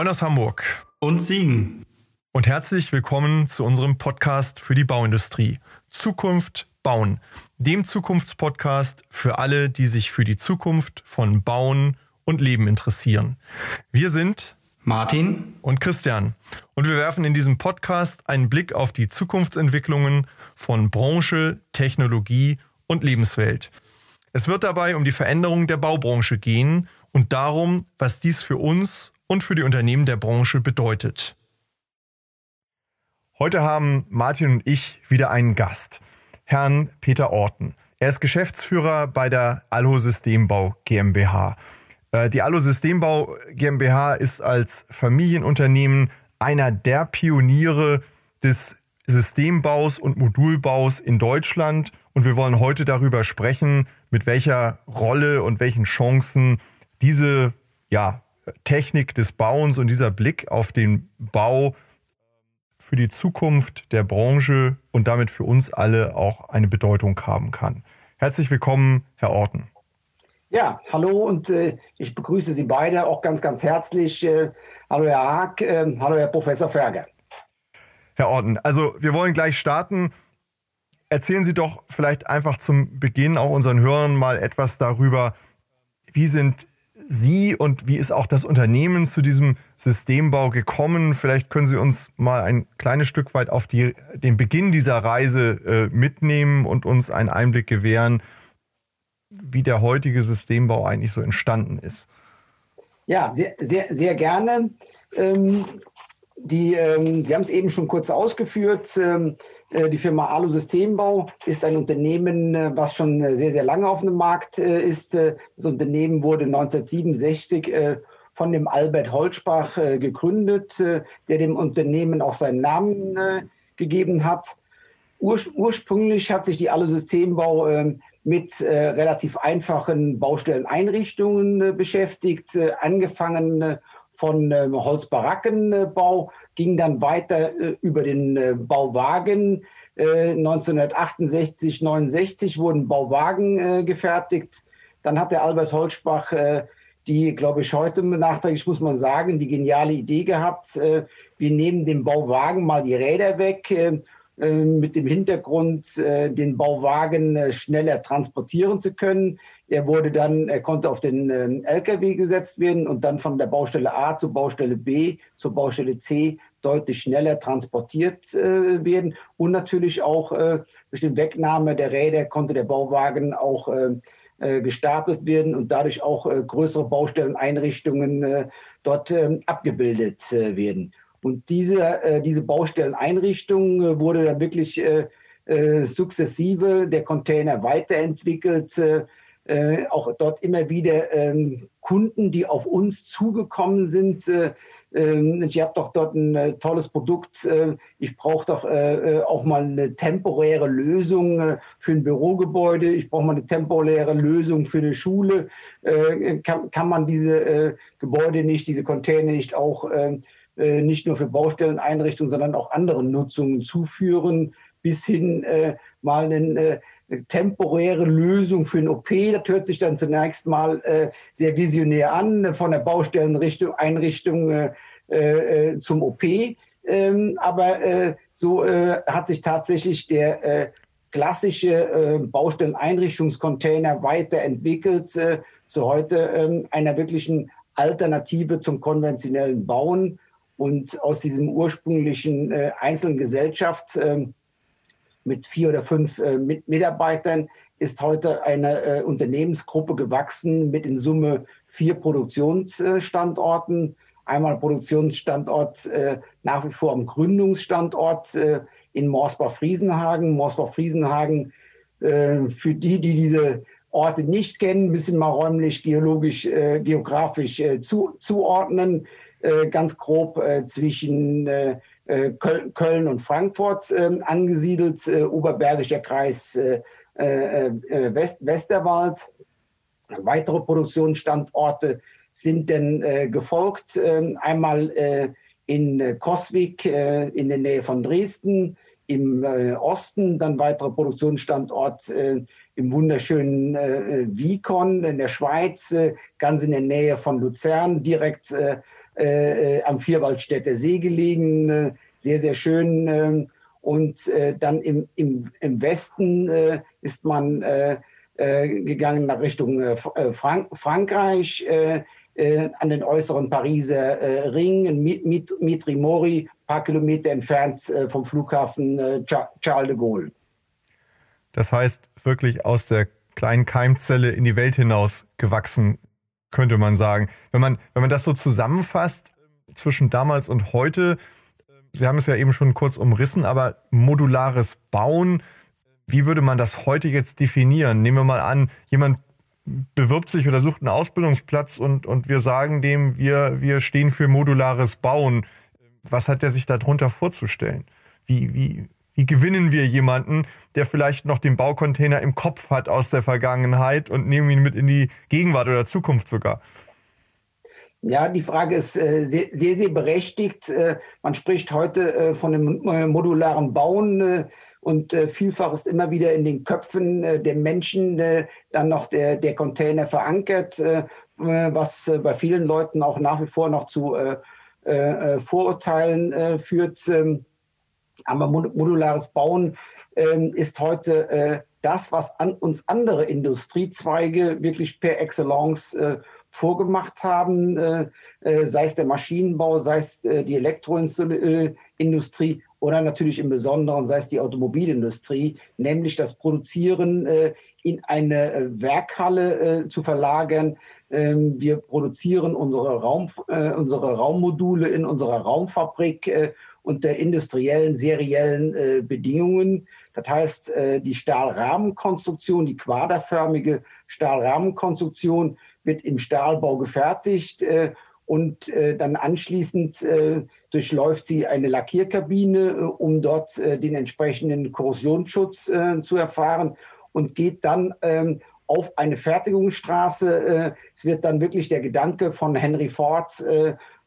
Moin aus Hamburg. Und Siegen. Und herzlich willkommen zu unserem Podcast für die Bauindustrie. Zukunft bauen. Dem Zukunftspodcast für alle, die sich für die Zukunft von Bauen und Leben interessieren. Wir sind Martin und Christian. Und wir werfen in diesem Podcast einen Blick auf die Zukunftsentwicklungen von Branche, Technologie und Lebenswelt. Es wird dabei um die Veränderung der Baubranche gehen und darum, was dies für uns und für die Unternehmen der Branche bedeutet. Heute haben Martin und ich wieder einen Gast, Herrn Peter Orten. Er ist Geschäftsführer bei der Alho Systembau GmbH. Äh, die Allo Systembau GmbH ist als Familienunternehmen einer der Pioniere des Systembaus und Modulbaus in Deutschland und wir wollen heute darüber sprechen, mit welcher Rolle und welchen Chancen diese ja, Technik des Bauens und dieser Blick auf den Bau für die Zukunft der Branche und damit für uns alle auch eine Bedeutung haben kann. Herzlich willkommen, Herr Orten. Ja, hallo und äh, ich begrüße Sie beide auch ganz, ganz herzlich. Äh, hallo Herr Haag, äh, hallo Herr Professor Ferger. Herr Orten, also wir wollen gleich starten. Erzählen Sie doch vielleicht einfach zum Beginn auch unseren Hörern mal etwas darüber, wie sind Sie und wie ist auch das Unternehmen zu diesem Systembau gekommen? Vielleicht können Sie uns mal ein kleines Stück weit auf die, den Beginn dieser Reise äh, mitnehmen und uns einen Einblick gewähren, wie der heutige Systembau eigentlich so entstanden ist. Ja, sehr, sehr, sehr gerne. Ähm, die, ähm, Sie haben es eben schon kurz ausgeführt. Ähm, äh, die Firma Alu Systembau ist ein Unternehmen, äh, was schon äh, sehr, sehr lange auf dem Markt ist. Das Unternehmen wurde 1967 von dem Albert Holzbach gegründet, der dem Unternehmen auch seinen Namen gegeben hat. ursprünglich hat sich die Alu Systembau mit relativ einfachen Baustelleneinrichtungen beschäftigt, angefangen von Holzbarackenbau ging dann weiter äh, über den äh, Bauwagen. Äh, 1968, 69 wurden Bauwagen äh, gefertigt. Dann hat der Albert Holzbach äh, die, glaube ich, heute nachträglich muss man sagen, die geniale Idee gehabt, äh, wir nehmen dem Bauwagen mal die Räder weg, mit dem Hintergrund, den Bauwagen schneller transportieren zu können. Er wurde dann, er konnte auf den ähm, LKW gesetzt werden und dann von der Baustelle A zur Baustelle B zur Baustelle C deutlich schneller transportiert äh, werden. Und natürlich auch äh, durch die Wegnahme der Räder konnte der Bauwagen auch äh, äh gestapelt werden und dadurch auch äh, größere Baustelleneinrichtungen äh, dort ähm, abgebildet werden. Und diese, diese Baustelleneinrichtung wurde dann wirklich sukzessive der Container weiterentwickelt äh, auch dort immer wieder ähm, Kunden, die auf uns zugekommen sind. Äh, äh, ich habe doch dort ein äh, tolles Produkt. Äh, ich brauche doch äh, äh, auch mal eine temporäre Lösung äh, für ein Bürogebäude. Ich brauche mal eine temporäre Lösung für eine Schule. Äh, kann, kann man diese äh, Gebäude nicht, diese Container nicht auch äh, äh nicht nur für Baustelleneinrichtungen, sondern auch anderen Nutzungen zuführen, bis hin äh, mal einen äh, temporäre Lösung für ein OP. Das hört sich dann zunächst mal äh, sehr visionär an, von der Baustellenrichtung, Einrichtung äh, äh, zum OP. Ähm, aber äh, so äh, hat sich tatsächlich der äh, klassische äh, Baustelleneinrichtungscontainer weiterentwickelt äh, zu heute äh, einer wirklichen Alternative zum konventionellen Bauen. Und aus diesem ursprünglichen äh, einzelnen Gesellschaft äh, mit vier oder fünf äh, mit Mitarbeitern ist heute eine äh, Unternehmensgruppe gewachsen mit in Summe vier Produktionsstandorten. Einmal Produktionsstandort äh, nach wie vor am Gründungsstandort äh, in Morsbach-Friesenhagen. Morsbach-Friesenhagen, äh, für die, die diese Orte nicht kennen, müssen mal räumlich, geologisch, äh, geografisch zu, zuordnen. ganz grob zwischen Köln und Frankfurt ähm, angesiedelt, äh, oberbergischer Kreis äh, West, Westerwald. Weitere Produktionsstandorte sind dann gefolgt. Ähm, einmal in Koswig in der Nähe von Dresden, im Osten, dann weitere Produktionsstandort im wunderschönen äh, Vicon in der Schweiz, äh, ganz in der Nähe von Luzern, direkt äh, äh, am Vierwaldstätter See gelegen, äh, sehr, sehr schön. Äh, und äh, dann im, im, im Westen äh, ist man äh, äh, gegangen nach Richtung äh, Frank Frankreich, äh, äh, an den äußeren Pariser äh, Ring, in Mit Mitri Mori, paar Kilometer entfernt äh, vom Flughafen äh, Charles de Gaulle. Das heißt, wirklich aus der kleinen Keimzelle in die Welt hinaus gewachsen, könnte man sagen. Wenn man, wenn man das so zusammenfasst, zwischen damals und heute, Sie haben es ja eben schon kurz umrissen, aber modulares Bauen, wie würde man das heute jetzt definieren? Nehmen wir mal an, jemand bewirbt sich oder sucht einen Ausbildungsplatz und, und wir sagen dem, wir, wir stehen für modulares Bauen. Was hat der sich darunter vorzustellen? Wie, wie, wie gewinnen wir jemanden, der vielleicht noch den Baucontainer im Kopf hat aus der Vergangenheit und nehmen ihn mit in die Gegenwart oder Zukunft sogar? Ja, die Frage ist äh, sehr, sehr, berechtigt. Äh, man spricht heute äh, von dem modularen Bauen und vielfach ist immer wieder in den Köpfen der Menschen dann noch der, der Container verankert, was bei vielen Leuten auch nach wie vor noch zu Vorurteilen führt. Ähm, aber modulares Bauen ähm, ist heute das, was an uns andere Industriezweige wirklich per Excellence vorgemacht haben, äh, äh, sei es der Maschinenbau, sei es äh, die Elektroindustrie oder natürlich im Besonderen, sei es die Automobilindustrie, nämlich das Produzieren in eine Werkhalle zu verlagern. Ähm, wir produzieren unsere, Raum, unsere Raummodule in unserer Raumfabrik unter industriellen, seriellen Bedingungen. Das heißt, die Stahlrahmenkonstruktion, die quaderförmige Stahlrahmenkonstruktion wird im Stahlbau gefertigt äh, und äh, dann anschließend äh, durchläuft sie eine Lackierkabine, äh, um dort äh, den entsprechenden Korrosionsschutz äh, zu erfahren und geht dann ähm, auf eine Fertigungsstraße. es wird dann wirklich der Gedanke von Henry Ford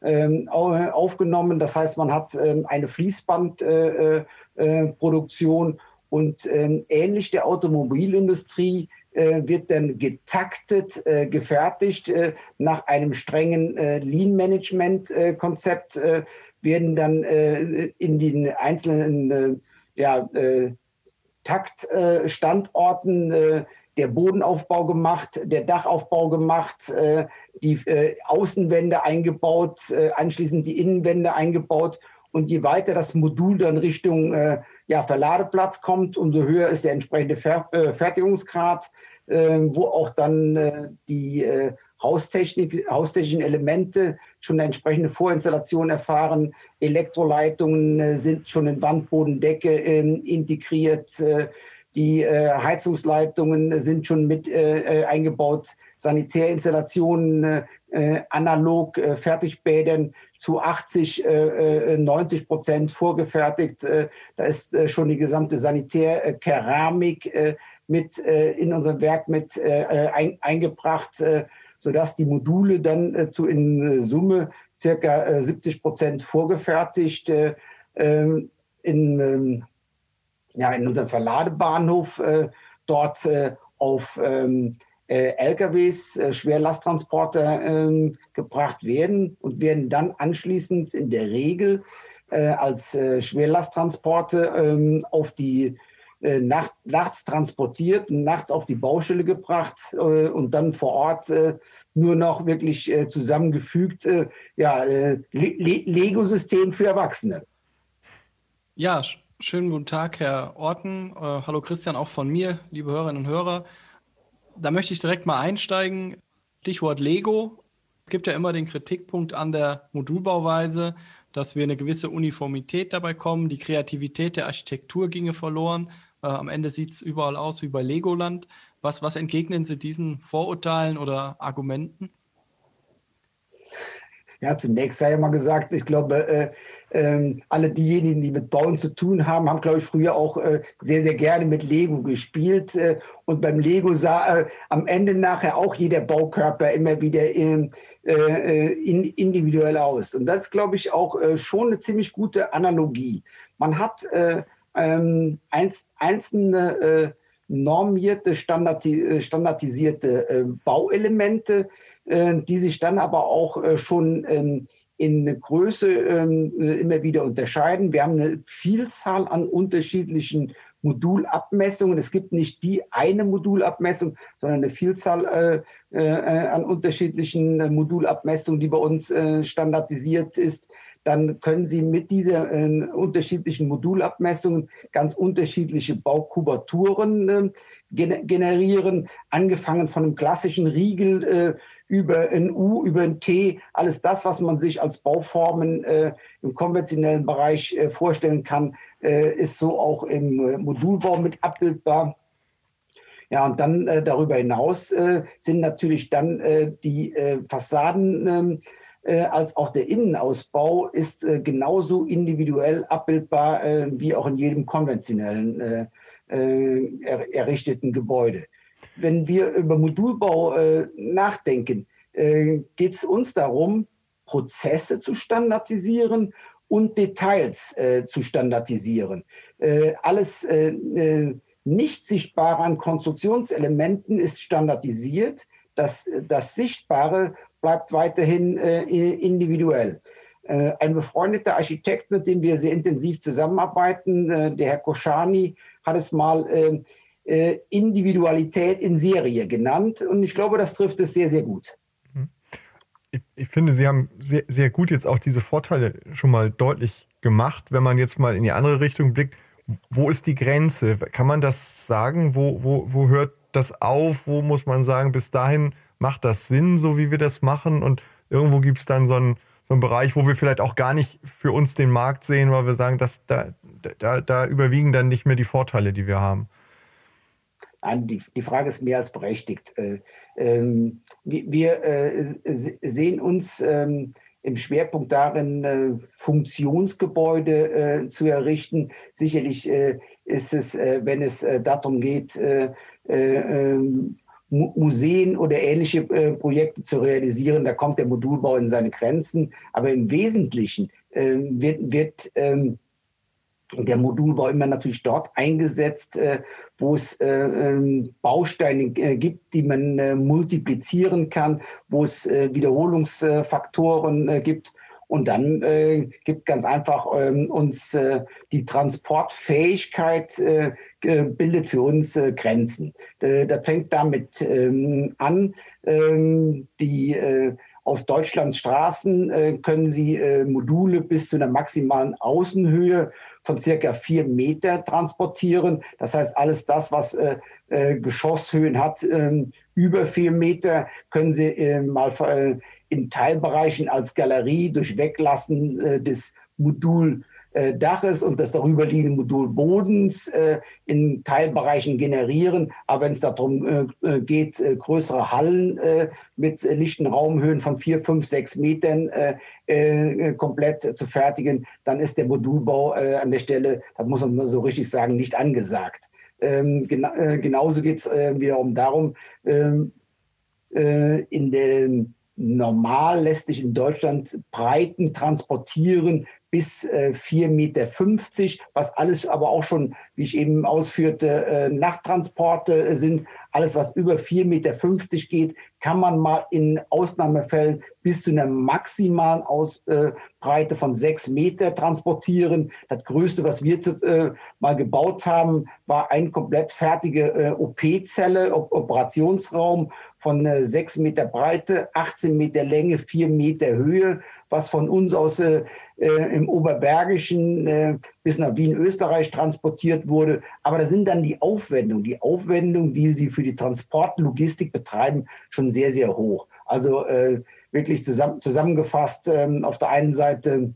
aufgenommen. Das heißt, man hat ähm, eine Fließbandproduktion und ähm, ähnlich der Automobilindustrie äh, wird dann getaktet, äh, gefertigt äh, nach einem strengen äh, Lean-Management-Konzept, äh, werden dann äh, in den einzelnen ja, Taktstandorten der Bodenaufbau gemacht, der Dachaufbau gemacht, die Außenwände eingebaut, anschließend die Innenwände eingebaut. Und je weiter das Modul dann Richtung ja, Verladeplatz kommt, umso höher ist der entsprechende Fer äh, Fertigungsgrad, äh, wo auch dann äh, die äh, Haustechnik, haustechnischen Elemente schon eine entsprechende Vorinstallation erfahren. Elektroleitungen äh, sind schon in Wandbodendecke ähm, integriert. Äh, die Heizungsleitungen sind schon mit eingebaut. Sanitärinstallationen analog Fertigbädern zu 80, äh, 90 äh, Prozent vorgefertigt. Äh, da ist äh, schon die gesamte Sanitärkeramik äh, mit äh, in unserem Werk mit äh, ein, eingebracht, äh, sodass die Module dann äh, zu in Summe circa äh, 70 Prozent vorgefertigt äh, ähm, in, äh, ja, in unserem Verladebahnhof äh, dort äh, auf ähm, äh, LKWs, äh, Schwerlasttransporter ähm, gebracht werden und werden dann anschließend in der Regel äh, als äh, Schwerlasttransporte ähm, auf die äh, Nacht, nachts transportiert und nachts auf die Baustelle gebracht und dann vor Ort nur noch wirklich zusammengefügt, ja, äh, Le Lego-System für Erwachsene. Ja, schönen guten Tag, Herr Orten. Äh, hallo Christian, auch von mir, liebe Hörerinnen und Hörer da möchte ich direkt mal einsteigen. Stichwort Lego. Es gibt ja immer den Kritikpunkt an der Modulbauweise, dass wir eine gewisse Uniformität dabei kommen. Die Kreativität der Architektur ginge verloren. Äh, am Ende sieht es überall aus wie bei Legoland. Was, was entgegnen Sie diesen Vorurteilen oder Argumenten? Ja, zunächst sei mal gesagt, ich glaube, äh, ähm, alle diejenigen, die mit Bauen zu tun haben, haben, glaube ich, früher auch äh, sehr, sehr gerne mit Lego gespielt. Äh, und beim Lego sah äh, am Ende nachher auch jeder Baukörper immer wieder ähm, äh, in, individuell aus. Und das ist, glaube ich, auch äh, schon eine ziemlich gute Analogie. Man hat äh, ähm, einz, einzelne normierte, standardi standardisierte Bauelemente, die sich dann aber auch schon ähm, in Größe ähm, immer wieder unterscheiden. Wir haben eine Vielzahl an unterschiedlichen Modulabmessungen. Es gibt nicht die eine Modulabmessung, sondern eine Vielzahl äh, äh, an unterschiedlichen äh, Modulabmessungen, die bei uns äh, standardisiert ist. Dann können Sie mit diesen äh, unterschiedlichen Modulabmessungen ganz unterschiedliche Baukubaturen äh, generieren, angefangen von einem klassischen Riegel über ein U, über ein T, alles das, was man sich als Bauformen äh, im konventionellen Bereich äh, vorstellen kann, äh, ist so auch im äh, Modulbau mit abbildbar. Ja, und dann äh, darüber hinaus äh, sind natürlich dann die Fassaden ähm, als auch der Innenausbau ist genauso individuell abbildbar wie auch in jedem konventionellen er errichteten Gebäude wenn wir über Modulbau äh, nachdenken, äh, geht es uns darum, Prozesse zu standardisieren und Details äh, zu standardisieren. Äh, alles äh, äh, nicht Sichtbare an Konstruktionselementen ist standardisiert. Das, das Sichtbare bleibt weiterhin individuell. Ein befreundeter Architekt, mit dem wir sehr intensiv zusammenarbeiten, der Herr Koschani, hat es mal äh, Individualität in Serie genannt. Und ich glaube, das trifft es sehr, sehr gut. Ich, ich finde, Sie haben sehr, sehr gut jetzt auch diese Vorteile schon mal deutlich gemacht. Wenn man jetzt mal in die andere Richtung blickt, wo ist die Grenze? Kann man das sagen? Wo, wo, wo hört das auf? Wo muss man sagen, bis dahin macht das Sinn, so wie wir das machen? Und irgendwo gibt es dann so einen, so einen Bereich, wo wir vielleicht auch gar nicht für uns den Markt sehen, weil wir sagen, dass da, da, da überwiegen dann nicht mehr die Vorteile, die wir haben an. Die, die Frage ist mehr als berechtigt. Äh, ähm, wir, wir äh, sehen uns ähm, im Schwerpunkt darin, äh, Funktionsgebäude äh, zu errichten. Sicherlich äh, ist es, äh, wenn es darum geht, ähm, Museen oder ähnliche Projekte zu realisieren, da kommt der Modulbau in seine Grenzen. Aber im Wesentlichen wird, wird der Modulbau immer natürlich dort eingesetzt, wo es äh, ähm, Bausteine äh, gibt, die man äh, multiplizieren kann, wo es äh, Wiederholungsfaktoren äh, gibt. Und dann äh, gibt ganz einfach ähm, uns die Transportfähigkeit, bildet für uns Grenzen. das fängt damit ähm, an, ähm, die auf Deutschlands Straßen können Sie Module bis zu einer maximalen Außenhöhe von circa vier Meter transportieren. Das heißt, alles das, was äh, äh, Geschosshöhen hat, äh, über vier Meter, können Sie äh, mal äh, in Teilbereichen als Galerie durch Weglassen äh, des Modul Daches und des darüber liegenden Modulbodens äh, in Teilbereichen generieren. Aber wenn es darum äh, geht, äh, größere Hallen mit lichten Raumhöhen von vier, fünf, sechs Metern äh, komplett zu fertigen, dann ist der Modulbau äh, an der Stelle, das muss man so richtig sagen, nicht angesagt. Ähm, gena äh, genauso geht es äh, wiederum darum, ähm, äh, in der normal lässt sich in Deutschland Breiten transportieren bis äh, 4,50 Meter, was alles aber auch schon, wie ich eben ausführte, äh, Nachttransporte sind. Alles, was über 4,50 Meter geht, kann man mal in Ausnahmefällen bis zu einer maximalen Ausbreite äh, von 6 Meter transportieren. Das Größte, was wir äh, mal gebaut haben, war eine komplett fertige äh, OP-Zelle, Operationsraum von äh, 6 Meter Breite, 18 Meter Länge, 4 Meter Höhe was von uns aus äh, äh, im Oberbergischen äh, bis nach Wien, Österreich transportiert wurde. Aber da sind dann die Aufwendungen, die Aufwendungen, die sie für die Transportlogistik betreiben, schon sehr, sehr hoch. Also äh, wirklich zusammen, zusammengefasst, ähm, auf der einen Seite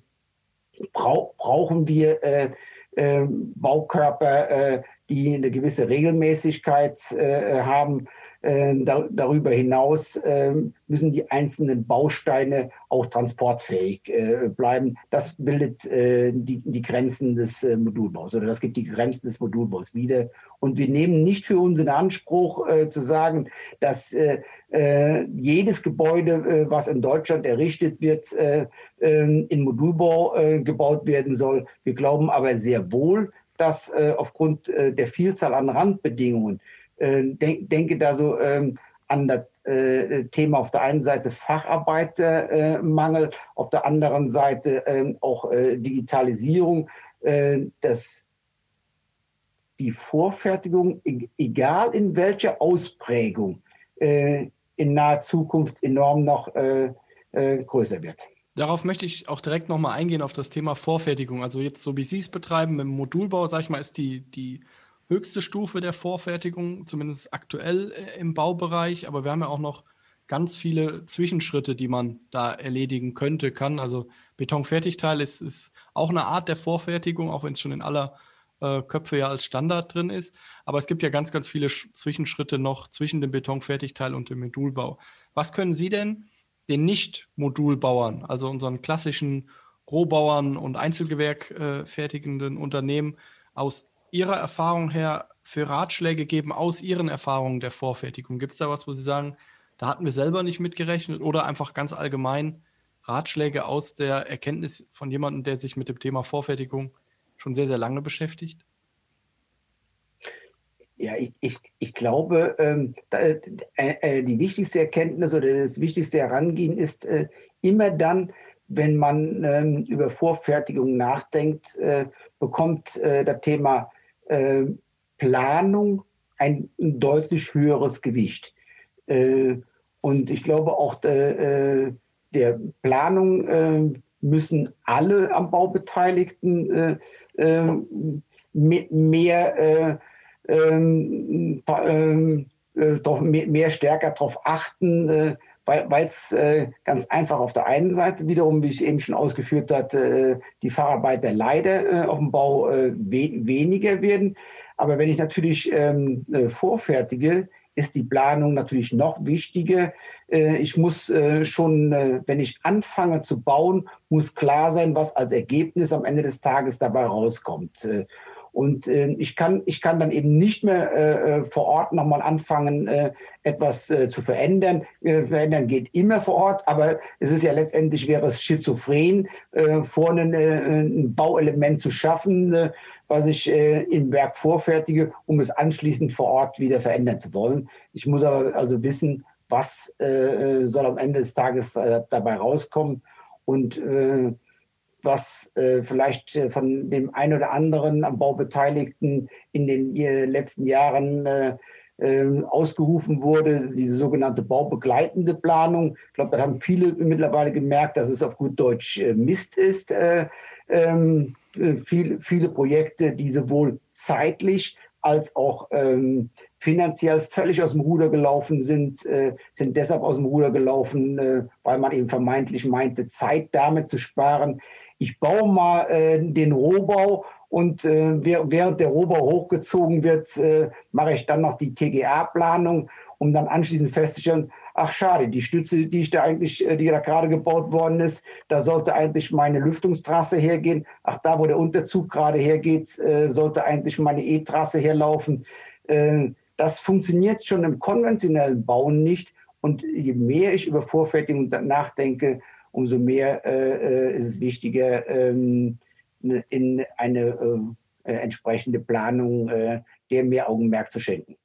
brau brauchen wir äh, äh, Baukörper, die eine gewisse Regelmäßigkeit haben darüber hinaus äh, müssen die einzelnen Bausteine auch transportfähig äh, bleiben. Das bildet die, die Grenzen des Modulbaus oder das gibt die Grenzen des Modulbaus wieder. Und wir nehmen nicht für uns in Anspruch zu sagen, dass jedes Gebäude, was in Deutschland errichtet wird, ähm, in Modulbau gebaut werden soll. Wir glauben aber sehr wohl, dass aufgrund der Vielzahl an Randbedingungen äh, denk, denke da so ähm, an das äh, Thema auf der einen Seite Facharbeitermangel, auf der anderen Seite ähm, auch Digitalisierung, dass die Vorfertigung, e-, egal in welcher Ausprägung, in naher Zukunft enorm noch größer wird. Darauf möchte ich auch direkt nochmal eingehen auf das Thema Vorfertigung. Also jetzt, so wie Sie es betreiben, im Modulbau, sage ich mal, ist die, die höchste Stufe der Vorfertigung, zumindest aktuell äh, im Baubereich. Aber wir haben ja auch noch ganz viele Zwischenschritte, die man da erledigen könnte, kann. Also Betonfertigteil ist, ist auch eine Art der Vorfertigung, auch wenn es schon in aller äh, Köpfe ja als Standard drin ist. Aber es gibt ja ganz, ganz viele Sch Zwischenschritte noch zwischen dem Betonfertigteil und dem Modulbau. Was können Sie denn den Nicht-Modulbauern, also unseren klassischen Rohbauern und Einzelgewerk äh, fertigenden Unternehmen aus Ihrer Erfahrung her für Ratschläge geben aus Ihren Erfahrungen der Vorfertigung? Gibt es da was, wo Sie sagen, da hatten wir selber nicht mitgerechnet oder einfach ganz allgemein Ratschläge aus der Erkenntnis von jemandem, der sich mit dem Thema Vorfertigung schon sehr, sehr lange beschäftigt? Ja, ich, ich, ich glaube, ähm, äh, äh, die wichtigste Erkenntnis oder das wichtigste Herangehen ist äh, immer dann, wenn man ähm, über Vorfertigung nachdenkt, äh, bekommt äh, das Thema äh, Planung ein, deutlich höheres Gewicht. und ich glaube auch, der Planung müssen alle am Bau Beteiligten mehr ähm, ähm, äh, doch mehr, mehr stärker darauf achten, äh, weil es äh, ganz einfach auf der einen Seite wiederum, wie ich eben schon ausgeführt hatte, äh, die Facharbeiter leider äh, auf dem Bau äh, we weniger werden. Aber wenn ich natürlich ähm, äh, vorfertige, ist die Planung natürlich noch wichtiger. Ich muss schon, wenn ich anfange zu bauen, muss klar sein, was als Ergebnis am Ende des Tages dabei rauskommt. Und äh, ich, kann, ich kann dann eben nicht mehr äh, äh, vor Ort nochmal anfangen, äh, etwas äh, zu verändern. Äh, verändern geht immer vor Ort, aber es ist ja letztendlich, wäre es schizophren, vorne ein Bauelement zu schaffen, was ich im Werk vorfertige, um es anschließend vor Ort wieder verändern zu wollen. Ich muss aber also wissen, was soll am Ende des Tages dabei rauskommen. Und was äh, vielleicht äh, von dem einen oder anderen am Bau Beteiligten in den letzten Jahren äh, äh, ausgerufen wurde, diese sogenannte baubegleitende Planung. Ich glaube, da haben viele mittlerweile gemerkt, dass es auf gut Deutsch äh, Mist ist. Ähm, viel, viele Projekte, die sowohl zeitlich als auch ähm, finanziell völlig aus dem Ruder gelaufen sind, äh, sind deshalb aus dem Ruder gelaufen, äh, weil man eben vermeintlich meinte, Zeit damit zu sparen, ich baue mal äh, den Rohbau und äh, während der Rohbau hochgezogen wird, äh, mache ich dann noch die TGA-Planung, um dann anschließend festzustellen, ach schade, die Stütze, die ich da eigentlich, äh, die da gerade gebaut worden ist, da sollte eigentlich meine Lüftungstrasse hergehen. Ach, da, wo der Unterzug gerade hergeht, äh, sollte eigentlich meine E-Trasse herlaufen. Äh, das funktioniert schon im konventionellen Bauen nicht. Und je mehr ich über Vorfertigung nachdenke, umso mehr äh, äh, ist es wichtiger, ähm, ne, in eine äh, äh, entsprechende Planung äh, der mehr Augenmerk zu schenken.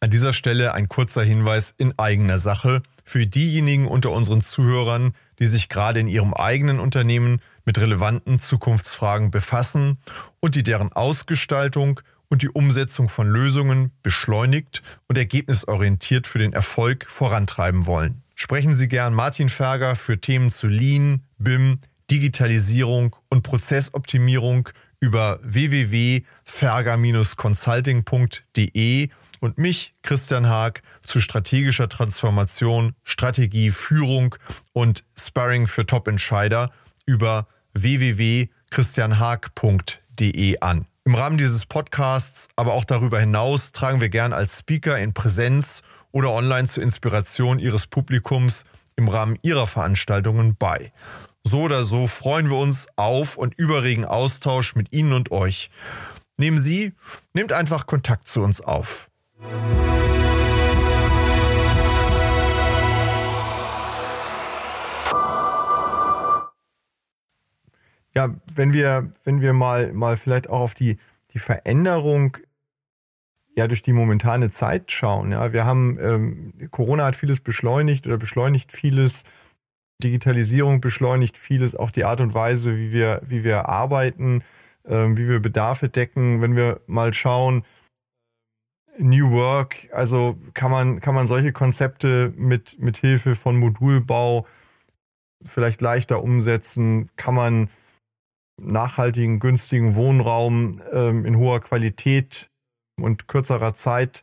An dieser Stelle ein kurzer Hinweis in eigener Sache für diejenigen unter unseren Zuhörern, die sich gerade in ihrem eigenen Unternehmen mit relevanten Zukunftsfragen befassen und die deren Ausgestaltung und die Umsetzung von Lösungen beschleunigt und ergebnisorientiert für den Erfolg vorantreiben wollen. Sprechen Sie gern Martin Ferger für Themen zu Lean, BIM, Digitalisierung und Prozessoptimierung über www.ferger-consulting.de und mich, Christian Haag, zu strategischer Transformation, Strategie, Führung und Sparring für Top-Entscheider über www.christianhaag.de an. Im Rahmen dieses Podcasts, aber auch darüber hinaus, tragen wir gern als Speaker in Präsenz oder online zur Inspiration Ihres Publikums im Rahmen Ihrer Veranstaltungen bei. So oder so freuen wir uns auf und über regen Austausch mit Ihnen und euch. Nehmen Sie, nehmt einfach Kontakt zu uns auf. Ja, wenn wir, wenn wir mal, mal vielleicht auch auf die, die Veränderung ja durch die momentane Zeit schauen. Ja, wir haben ähm, Corona hat vieles beschleunigt oder beschleunigt vieles. Digitalisierung beschleunigt vieles, auch die Art und Weise, wie wir, wie wir arbeiten, ähm, wie wir Bedarfe decken. Wenn wir mal schauen, New Work, also kann man, kann man solche Konzepte mit, mit Hilfe von Modulbau vielleicht leichter umsetzen? Kann man nachhaltigen, günstigen Wohnraum ähm, in hoher Qualität und kürzerer Zeit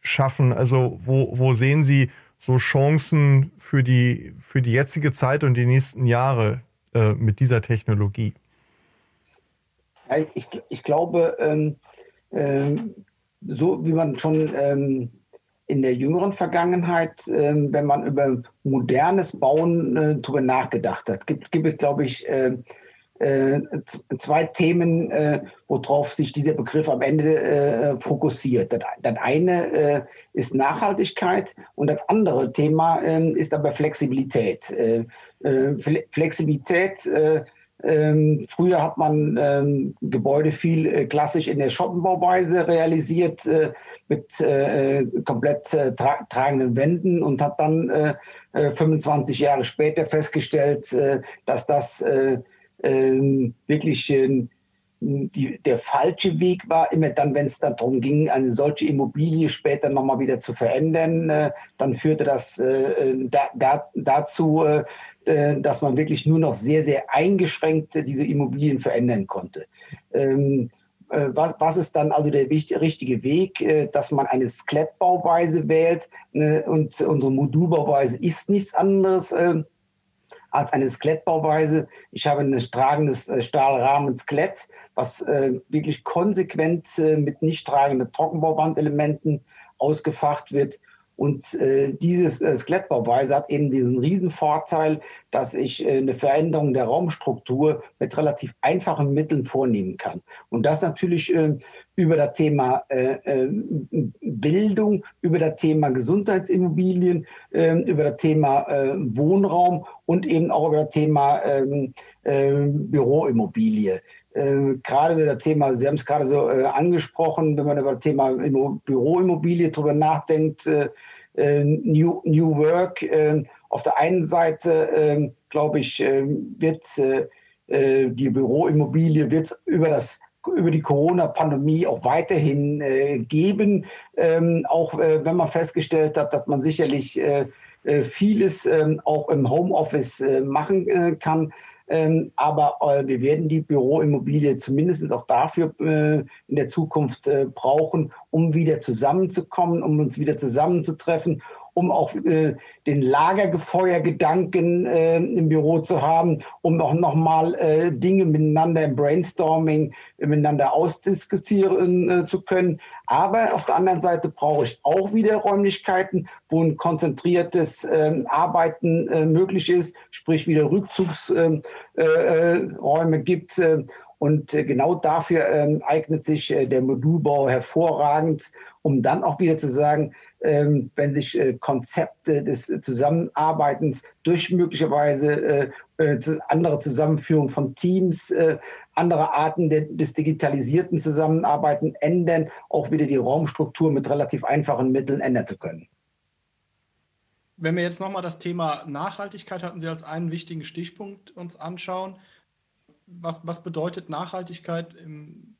schaffen? Also wo, wo sehen Sie so Chancen für die, für die jetzige Zeit und die nächsten Jahre äh, mit dieser Technologie? Ich, ich glaube, ähm, ähm, so wie man schon ähm, in der jüngeren Vergangenheit, ähm, wenn man über modernes Bauen äh, darüber nachgedacht hat, gibt, gibt es, glaube ich, äh, äh, zwei Themen, äh, worauf sich dieser Begriff am Ende äh, fokussiert. Das, das eine äh, ist Nachhaltigkeit und das andere Thema ähm, ist aber Flexibilität. Äh, äh, Flexibilität ähm, früher hat man ähm, Gebäude viel äh, klassisch in der Schottenbauweise realisiert, äh, mit äh, komplett äh, tra tragenden Wänden und hat dann 25 äh, Jahre später festgestellt, äh, dass das ähm, wirklich die, der falsche Weg war, immer dann, wenn es darum ging, eine solche Immobilie später nochmal wieder zu verändern, dann führte das da, da, dazu, äh, dass man wirklich nur noch sehr, sehr eingeschränkt diese Immobilien verändern konnte. Ähm, äh, was, was ist dann also der richtige Weg, äh, dass man eine Skelettbauweise wählt ne, und unsere Modulbauweise ist nichts anderes als eine Skelettbauweise. Ich habe ein tragendes Stahlrahmen-Skelett, was wirklich konsequent mit nicht tragenden Trockenbauwandelementen ausgefacht wird und äh, dieses äh, Skelettbauweise hat eben diesen riesen dass ich äh, eine Veränderung der Raumstruktur mit relativ einfachen Mitteln vornehmen kann. Und das natürlich äh, über das Thema äh, äh, Bildung, über das Thema Gesundheitsimmobilien, äh, über das Thema äh, Wohnraum und eben auch über das Thema ähm, äh, Büroimmobilie. Gerade über das Thema, Sie haben es gerade so angesprochen, wenn man über das Thema Büroimmobilie drüber nachdenkt, New, New Work. Auf der einen Seite, glaube ich, wird die Büroimmobilie wird über das über die Corona-Pandemie auch weiterhin äh, geben, ähm, auch äh, wenn man festgestellt hat, dass man sicherlich äh, vieles ähm, auch im Homeoffice machen kann. Ähm, aber äh, wir werden die Büroimmobilie zumindest auch dafür äh, in der Zukunft äh, brauchen, um wieder zusammenzukommen, um uns wieder zusammenzutreffen, um auch äh, den Lagergefeuergedanken äh, im Büro zu haben, um auch nochmal äh, Dinge miteinander im Brainstorming äh, miteinander ausdiskutieren äh, zu können. Aber auf der anderen Seite brauche ich auch wieder Räumlichkeiten, wo ein konzentriertes ähm, Arbeiten äh, möglich ist, sprich wieder Rückzugsräume ähm, äh, gibt. Äh, und äh, genau dafür ähm, eignet sich äh, der Modulbau hervorragend, um dann auch wieder zu sagen, wenn sich äh, Konzepte des Zusammenarbeitens durch möglicherweise andere Zusammenführung von Teams, andere Arten des digitalisierten Zusammenarbeiten ändern, auch wieder die Raumstruktur mit relativ einfachen Mitteln ändern zu können. Wenn wir jetzt nochmal das Thema Nachhaltigkeit hatten Sie als einen wichtigen Stichpunkt uns anschauen was, was bedeutet Nachhaltigkeit im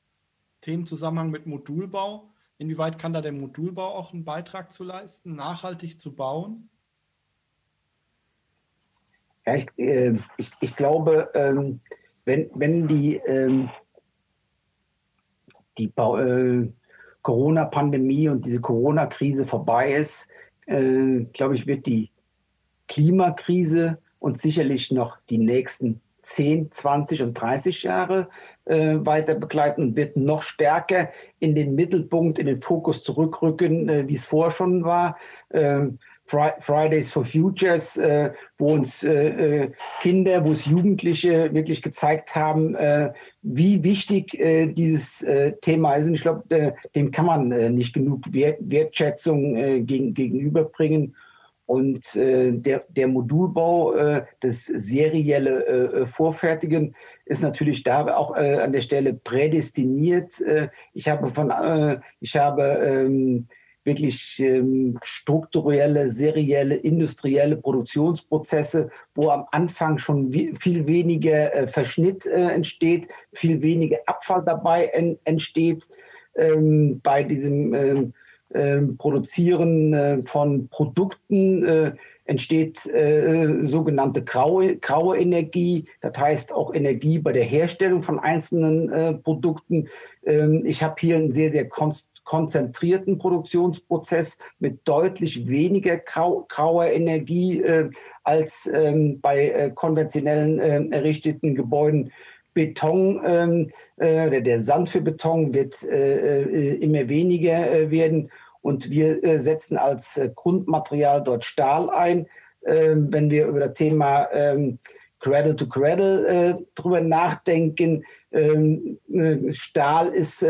Themenzusammenhang mit Modulbau? Inwieweit kann da der Modulbau auch einen Beitrag zu leisten, nachhaltig zu bauen? Ja, ich, äh, ich, ich glaube, ähm, wenn, wenn die, ähm, die äh, Corona-Pandemie und diese Corona-Krise vorbei ist, äh, glaube ich, wird die Klimakrise uns sicherlich noch die nächsten 10, 20 und 30 Jahre äh, weiter begleiten und wird noch stärker in den Mittelpunkt, in den Fokus zurückrücken, äh, wie es vorher schon war. Ähm, Fridays for Futures, äh, wo uns äh, äh, Kinder, wo es Jugendliche wirklich gezeigt haben, äh, wie wichtig dieses Thema ist. Und ich glaube, dem kann man nicht genug Wert, Wertschätzung gegen, gegenüberbringen. Und äh, der, der Modulbau, äh, das serielle äh, Vorfertigen ist natürlich da auch äh, an der Stelle prädestiniert. Äh, ich habe von, äh, ich habe ähm, wirklich ähm, strukturelle, serielle, industrielle Produktionsprozesse, wo am Anfang schon viel weniger äh, Verschnitt äh, entsteht, viel weniger Abfall dabei en entsteht. Ähm, bei diesem ähm, Produzieren äh, von Produkten äh, entsteht äh, sogenannte graue, graue Energie, das heißt auch Energie bei der Herstellung von einzelnen Produkten. Ähm, ich habe hier einen sehr, sehr konzentrierten Produktionsprozess mit deutlich weniger grau, grauer Energie als ähm, bei konventionellen errichteten Gebäuden. Beton, äh, der Sand für Beton wird äh, äh, immer weniger werden und wir setzen als Grundmaterial dort Stahl ein. Ähm, wenn wir über das Thema ähm, Cradle to Cradle drüber nachdenken, ähm, Stahl ist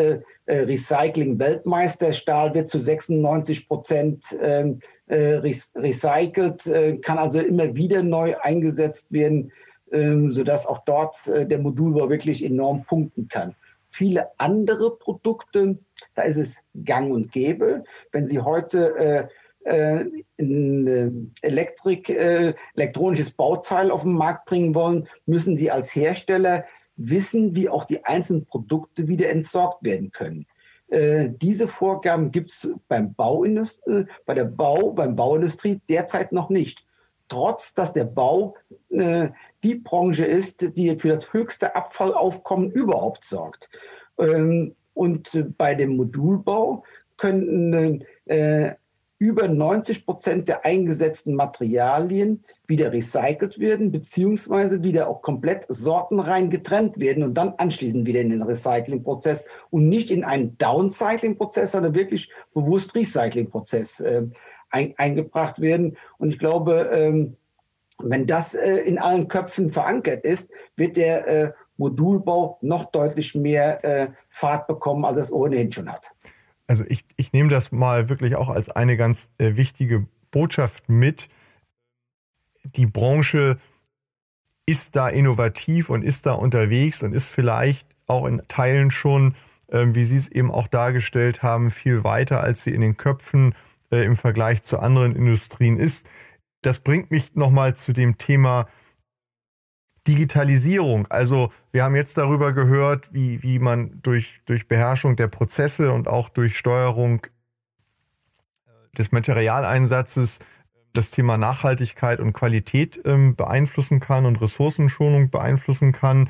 Recycling-Weltmeister. Stahl wird zu 96 Prozent recycelt, kann also immer wieder neu eingesetzt werden, sodass auch dort der Modulbau wirklich enorm punkten kann. Viele andere Produkte, da ist es gang und gäbe. Wenn Sie heute ein Elektrik, elektronisches Bauteil auf den Markt bringen wollen, müssen Sie als Hersteller wissen, wie auch die einzelnen Produkte wieder entsorgt werden können. Äh, diese Vorgaben gibt es beim Bauindustrie, äh, bei der Bau, beim Bauindustrie derzeit noch nicht. Trotz, dass der Bau äh, die Branche ist, die für das höchste Abfallaufkommen überhaupt sorgt. Ähm, und bei dem Modulbau könnten äh, über 90 Prozent der eingesetzten Materialien wieder recycelt werden, beziehungsweise wieder auch komplett sortenrein getrennt werden und dann anschließend wieder in den Recyclingprozess und nicht in einen Downcycling-Prozess, sondern wirklich bewusst Recycling-Prozess äh, ein, eingebracht werden. Und ich glaube, ähm, wenn das äh, in allen Köpfen verankert ist, wird der äh, Modulbau noch deutlich mehr äh, Fahrt bekommen, als es ohnehin schon hat. Also ich, ich nehme das mal wirklich auch als eine ganz äh, wichtige Botschaft mit. Die Branche ist da innovativ und ist da unterwegs und ist vielleicht auch in Teilen schon, äh, wie Sie es eben auch dargestellt haben, viel weiter, als sie in den Köpfen äh, im Vergleich zu anderen Industrien ist. Das bringt mich nochmal zu dem Thema Digitalisierung. Also wir haben jetzt darüber gehört, wie, wie man durch, durch Beherrschung der Prozesse und auch durch Steuerung äh, des Materialeinsatzes das Thema Nachhaltigkeit und Qualität ähm, beeinflussen kann und Ressourcenschonung beeinflussen kann.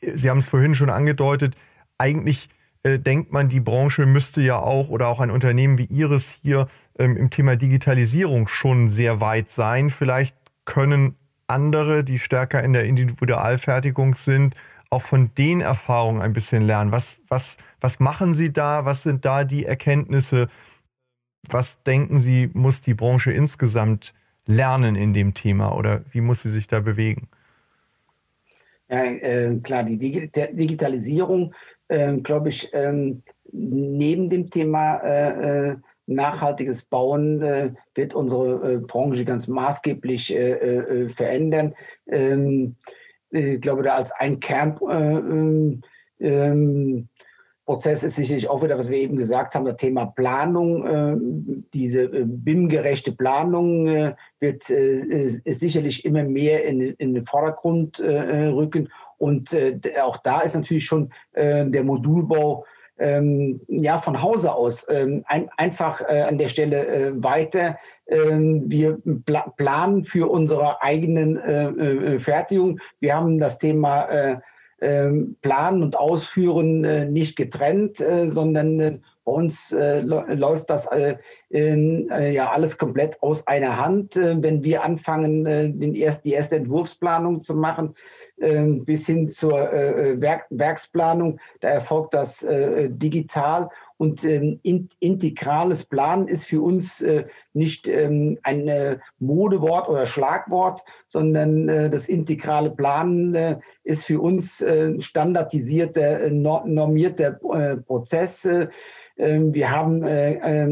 Sie haben es vorhin schon angedeutet, eigentlich äh, denkt man, die Branche müsste ja auch oder auch ein Unternehmen wie Ihres hier ähm, im Thema Digitalisierung schon sehr weit sein. Vielleicht können andere, die stärker in der Individualfertigung sind, auch von den Erfahrungen ein bisschen lernen. Was, was, was machen Sie da? Was sind da die Erkenntnisse? Was denken Sie, muss die Branche insgesamt lernen in dem Thema oder wie muss sie sich da bewegen? Ja, äh, klar, die Digitalisierung, äh, glaube ich, äh, neben dem Thema äh, äh, nachhaltiges Bauen äh, wird unsere äh, Branche ganz maßgeblich äh, äh verändern. Ähm, ich glaube, da als ein Kernprozess äh, ähm, ist sicherlich auch wieder, was wir eben gesagt haben, das Thema Planung. Diese BIM-gerechte Planung wird sicherlich immer mehr in, in den Vordergrund rücken. Und auch da ist natürlich schon der Modulbau ähm, ja von Hause aus ähm, ein, einfach äh, an der Stelle äh, weiter. Ähm, wir pla planen für unsere eigenen äh, äh Fertigung. Wir haben das Thema äh, ähm, Planen und Ausführen äh, nicht getrennt, sondern bei uns läuft das in, ja alles komplett aus einer Hand. wenn wir anfangen, den erst, die erste Entwurfsplanung zu machen, bis hin zur äh, äh, Werk Werksplanung. Da erfolgt das äh, digital. Und ähm, integrales Planen ist für uns nicht ähm, ein Modewort oder Schlagwort, sondern das integrale Planen ist für uns standardisierter, normierter Prozess. Wir haben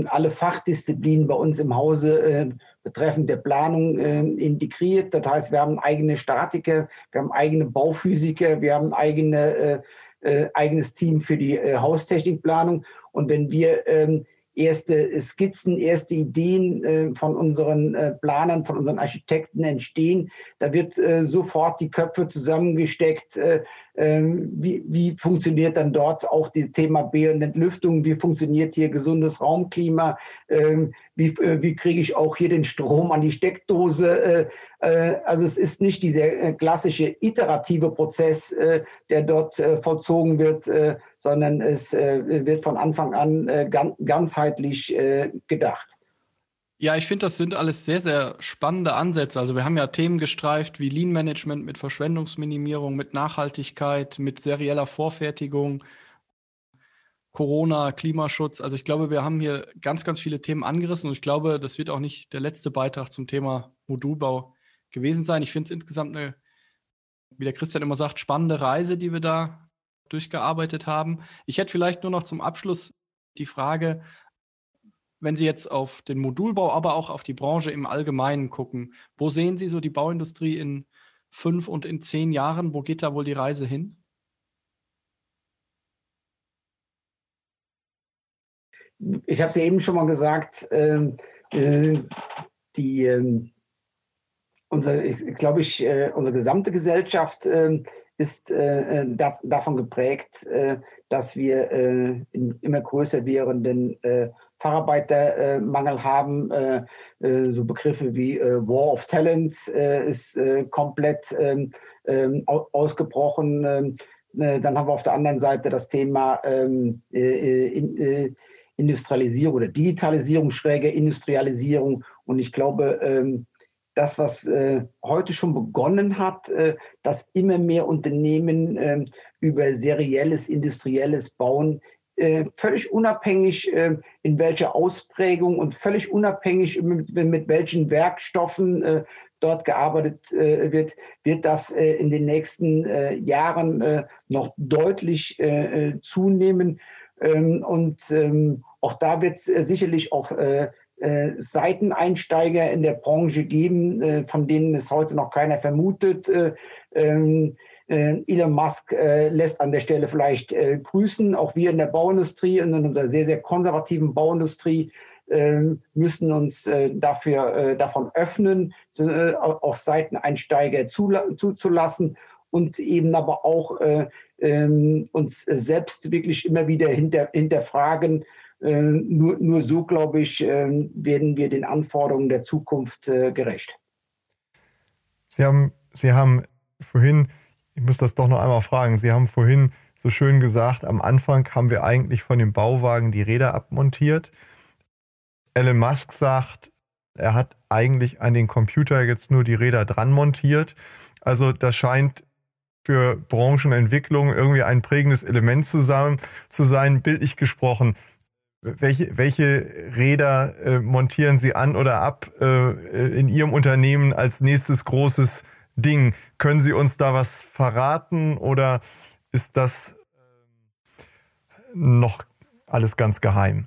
alle Fachdisziplinen bei uns im Hause betreffend der Planung äh, integriert. Das heißt, wir haben eigene Statiker, wir haben eigene Bauphysiker, wir haben eigene, äh, äh, eigenes Team für die äh, Haustechnikplanung. Und wenn wir ähm, erste Skizzen, erste Ideen äh, von unseren äh, Planern, von unseren Architekten entstehen. Da wird äh, sofort die Köpfe zusammengesteckt. Äh, ähm, wie, wie funktioniert dann dort auch das Thema B- und Entlüftung? Wie funktioniert hier gesundes Raumklima? Ähm, wie, äh, wie kriege ich auch hier den Strom an die Steckdose? Äh, also es ist nicht dieser klassische iterative Prozess, der dort vollzogen wird, sondern es äh, wird von Anfang an äh, gan ganzheitlich äh, gedacht. Ja, ich finde, das sind alles sehr, sehr spannende Ansätze. Also wir haben ja Themen gestreift wie Lean Management mit Verschwendungsminimierung, mit Nachhaltigkeit, mit serieller Vorfertigung, Corona, Klimaschutz. Also ich glaube, wir haben hier ganz, ganz viele Themen angerissen und ich glaube, das wird auch nicht der letzte Beitrag zum Thema Modulbau gewesen sein. Ich finde es insgesamt eine, wie der Christian immer sagt, spannende Reise, die wir da durchgearbeitet haben. Ich hätte vielleicht nur noch zum Abschluss die Frage, wenn Sie jetzt auf den Modulbau, aber auch auf die Branche im Allgemeinen gucken, wo sehen Sie so die Bauindustrie in fünf und in zehn Jahren? Wo geht da wohl die Reise hin? Ich habe es eben schon mal gesagt, ähm, äh, die, äh, unser, glaube ich, äh, unsere gesamte Gesellschaft ähm, ist äh, äh, da, davon geprägt, äh, dass wir äh, in immer größer werdenden äh, Facharbeitermangel haben. Äh, so Begriffe wie War of Talents ist komplett ähm, ähm, ausgebrochen. Ähm, dann haben wir auf der anderen Seite das Thema in, Industrialisierung oder Digitalisierung, schräge Industrialisierung. Und ich glaube, das, was äh, heute schon begonnen hat, äh, dass immer mehr Unternehmen äh, über serielles, industrielles Bauen äh, völlig unabhängig äh, in welcher Ausprägung und völlig unabhängig mit, mit welchen Werkstoffen äh, dort gearbeitet wird, wird das in den nächsten Jahren noch deutlich zunehmen. Ähm, und ähm, auch da wird es sicherlich auch äh, Seiteneinsteiger in der Branche geben, äh, von denen es heute noch keiner vermutet. Äh, ähm, äh, Elon Musk äh, lässt an der Stelle vielleicht äh, grüßen. Auch wir in der Bauindustrie und in unserer sehr, sehr konservativen Bauindustrie ähm, müssen uns dafür davon öffnen, auch Seiteneinsteiger zuzulassen und eben aber auch ähm, uns selbst wirklich immer wieder hinter, hinterfragen, äh, nur, nur so, glaube ich, äh, werden wir den Anforderungen der Zukunft äh, gerecht. Sie haben, Sie haben vorhin, ich muss das doch noch einmal fragen, Sie haben vorhin so schön gesagt, am Anfang haben wir eigentlich von dem Bauwagen die Räder abmontiert. Elon Musk sagt, er hat eigentlich an den Computer jetzt nur die Räder dran montiert. Also das scheint für Branchenentwicklung irgendwie ein prägendes Element zu sein, zu sein bildlich gesprochen. Welche, welche Räder äh, montieren Sie an oder ab äh, in Ihrem Unternehmen als nächstes großes Ding? Können Sie uns da was verraten oder ist das äh, noch alles ganz geheim?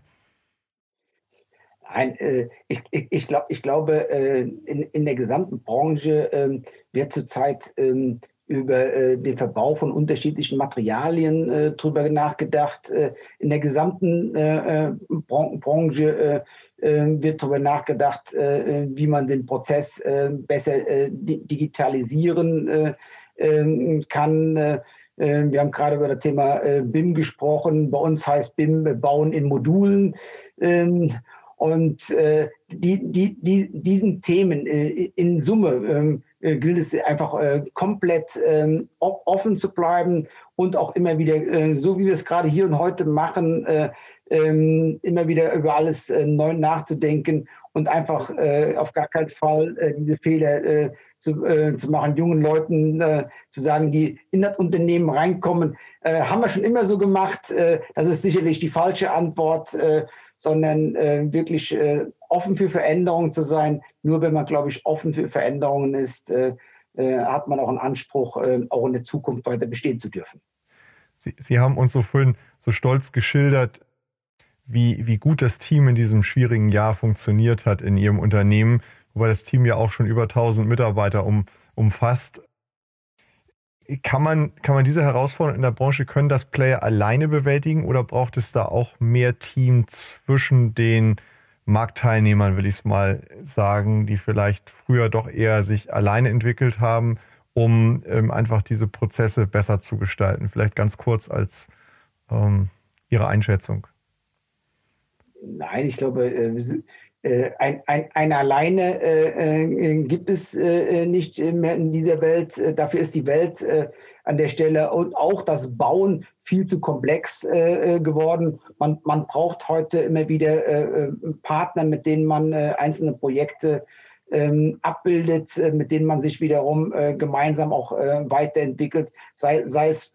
Ein, äh, ich, ich, ich, glaub, ich glaube, äh, in, in der gesamten Branche äh, wird zurzeit ähm, über äh, den Verbau von unterschiedlichen Materialien äh, drüber nachgedacht. Äh, in der gesamten Bran Branche wird darüber nachgedacht, äh, wie man den Prozess äh, besser äh, digitalisieren äh, äh, kann. Wir haben gerade über das Thema BIM gesprochen. Bei uns heißt BIM Bauen in Modulen. Ähm, und die, die, die, diesen Themen in Summe ähm, gilt es einfach komplett ähm, offen zu bleiben und auch immer wieder, so wie wir es gerade hier und heute machen, ähm, immer wieder über alles äh, neu nachzudenken und einfach äh, auf gar keinen Fall äh, diese Fehler äh, zu, äh, zu machen, jungen Leuten äh, zu sagen, die in das Unternehmen reinkommen. Haben wir schon immer so gemacht. Das ist sicherlich die falsche Antwort. Sondern wirklich offen für Veränderungen zu sein. Nur wenn man, glaube ich, offen für Veränderungen ist, hat man auch einen Anspruch, auch in der Zukunft weiter bestehen zu dürfen. Sie, Sie haben uns so vorhin so stolz geschildert, wie, wie gut das Team in diesem schwierigen Jahr funktioniert hat in Ihrem Unternehmen, wobei das Team ja auch schon über 1000 Mitarbeiter um, umfasst. Kann man, kann man diese Herausforderung in der Branche, können das Player alleine bewältigen oder braucht es da auch mehr Team zwischen den Marktteilnehmern, will ich es mal sagen, die vielleicht früher doch eher sich alleine entwickelt haben, um ähm, einfach diese Prozesse besser zu gestalten? Vielleicht ganz kurz als ähm, Ihre Einschätzung. Nein, ich glaube, äh, äh, ein, ein, ein alleine äh, gibt es nicht mehr in dieser Welt. Dafür ist die Welt an der Stelle und auch das Bauen viel zu komplex geworden. Man, man braucht heute immer wieder Partner, mit denen man einzelne Projekte ähm, abbildet, äh, mit denen man sich wiederum äh, gemeinsam auch äh, weiterentwickelt, sei, sei es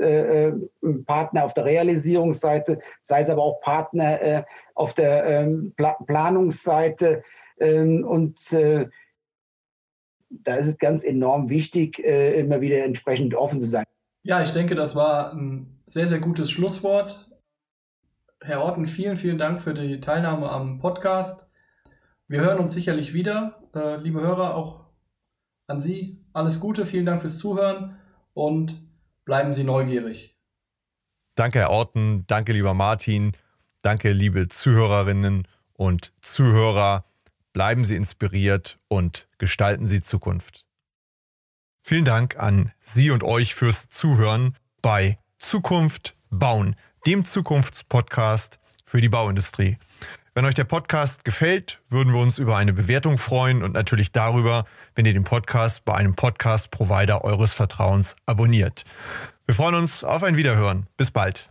Partner auf der Realisierungsseite, sei es aber auch Partner auf der ähm, Planungsseite. Ähm, und da ist es ganz enorm wichtig, immer wieder entsprechend offen zu sein. Ja, ich denke, das war ein sehr, sehr gutes Schlusswort. Herr Orten, vielen, vielen Dank für die Teilnahme am Podcast. Wir hören uns sicherlich wieder. Äh, liebe Hörer, auch an Sie alles Gute. Vielen Dank fürs Zuhören und bleiben Sie neugierig. Danke, Herr Orten. Danke, lieber Martin. Danke, liebe Zuhörerinnen und Zuhörer. Bleiben Sie inspiriert und gestalten Sie Zukunft. Vielen Dank an Sie und euch fürs Zuhören bei Zukunft bauen, dem Zukunftspodcast für die Bauindustrie. Wenn euch der Podcast gefällt, würden wir uns über eine Bewertung freuen und natürlich darüber, wenn ihr den Podcast bei einem Podcast-Provider eures Vertrauens abonniert. Wir freuen uns auf ein Wiederhören. Bis bald.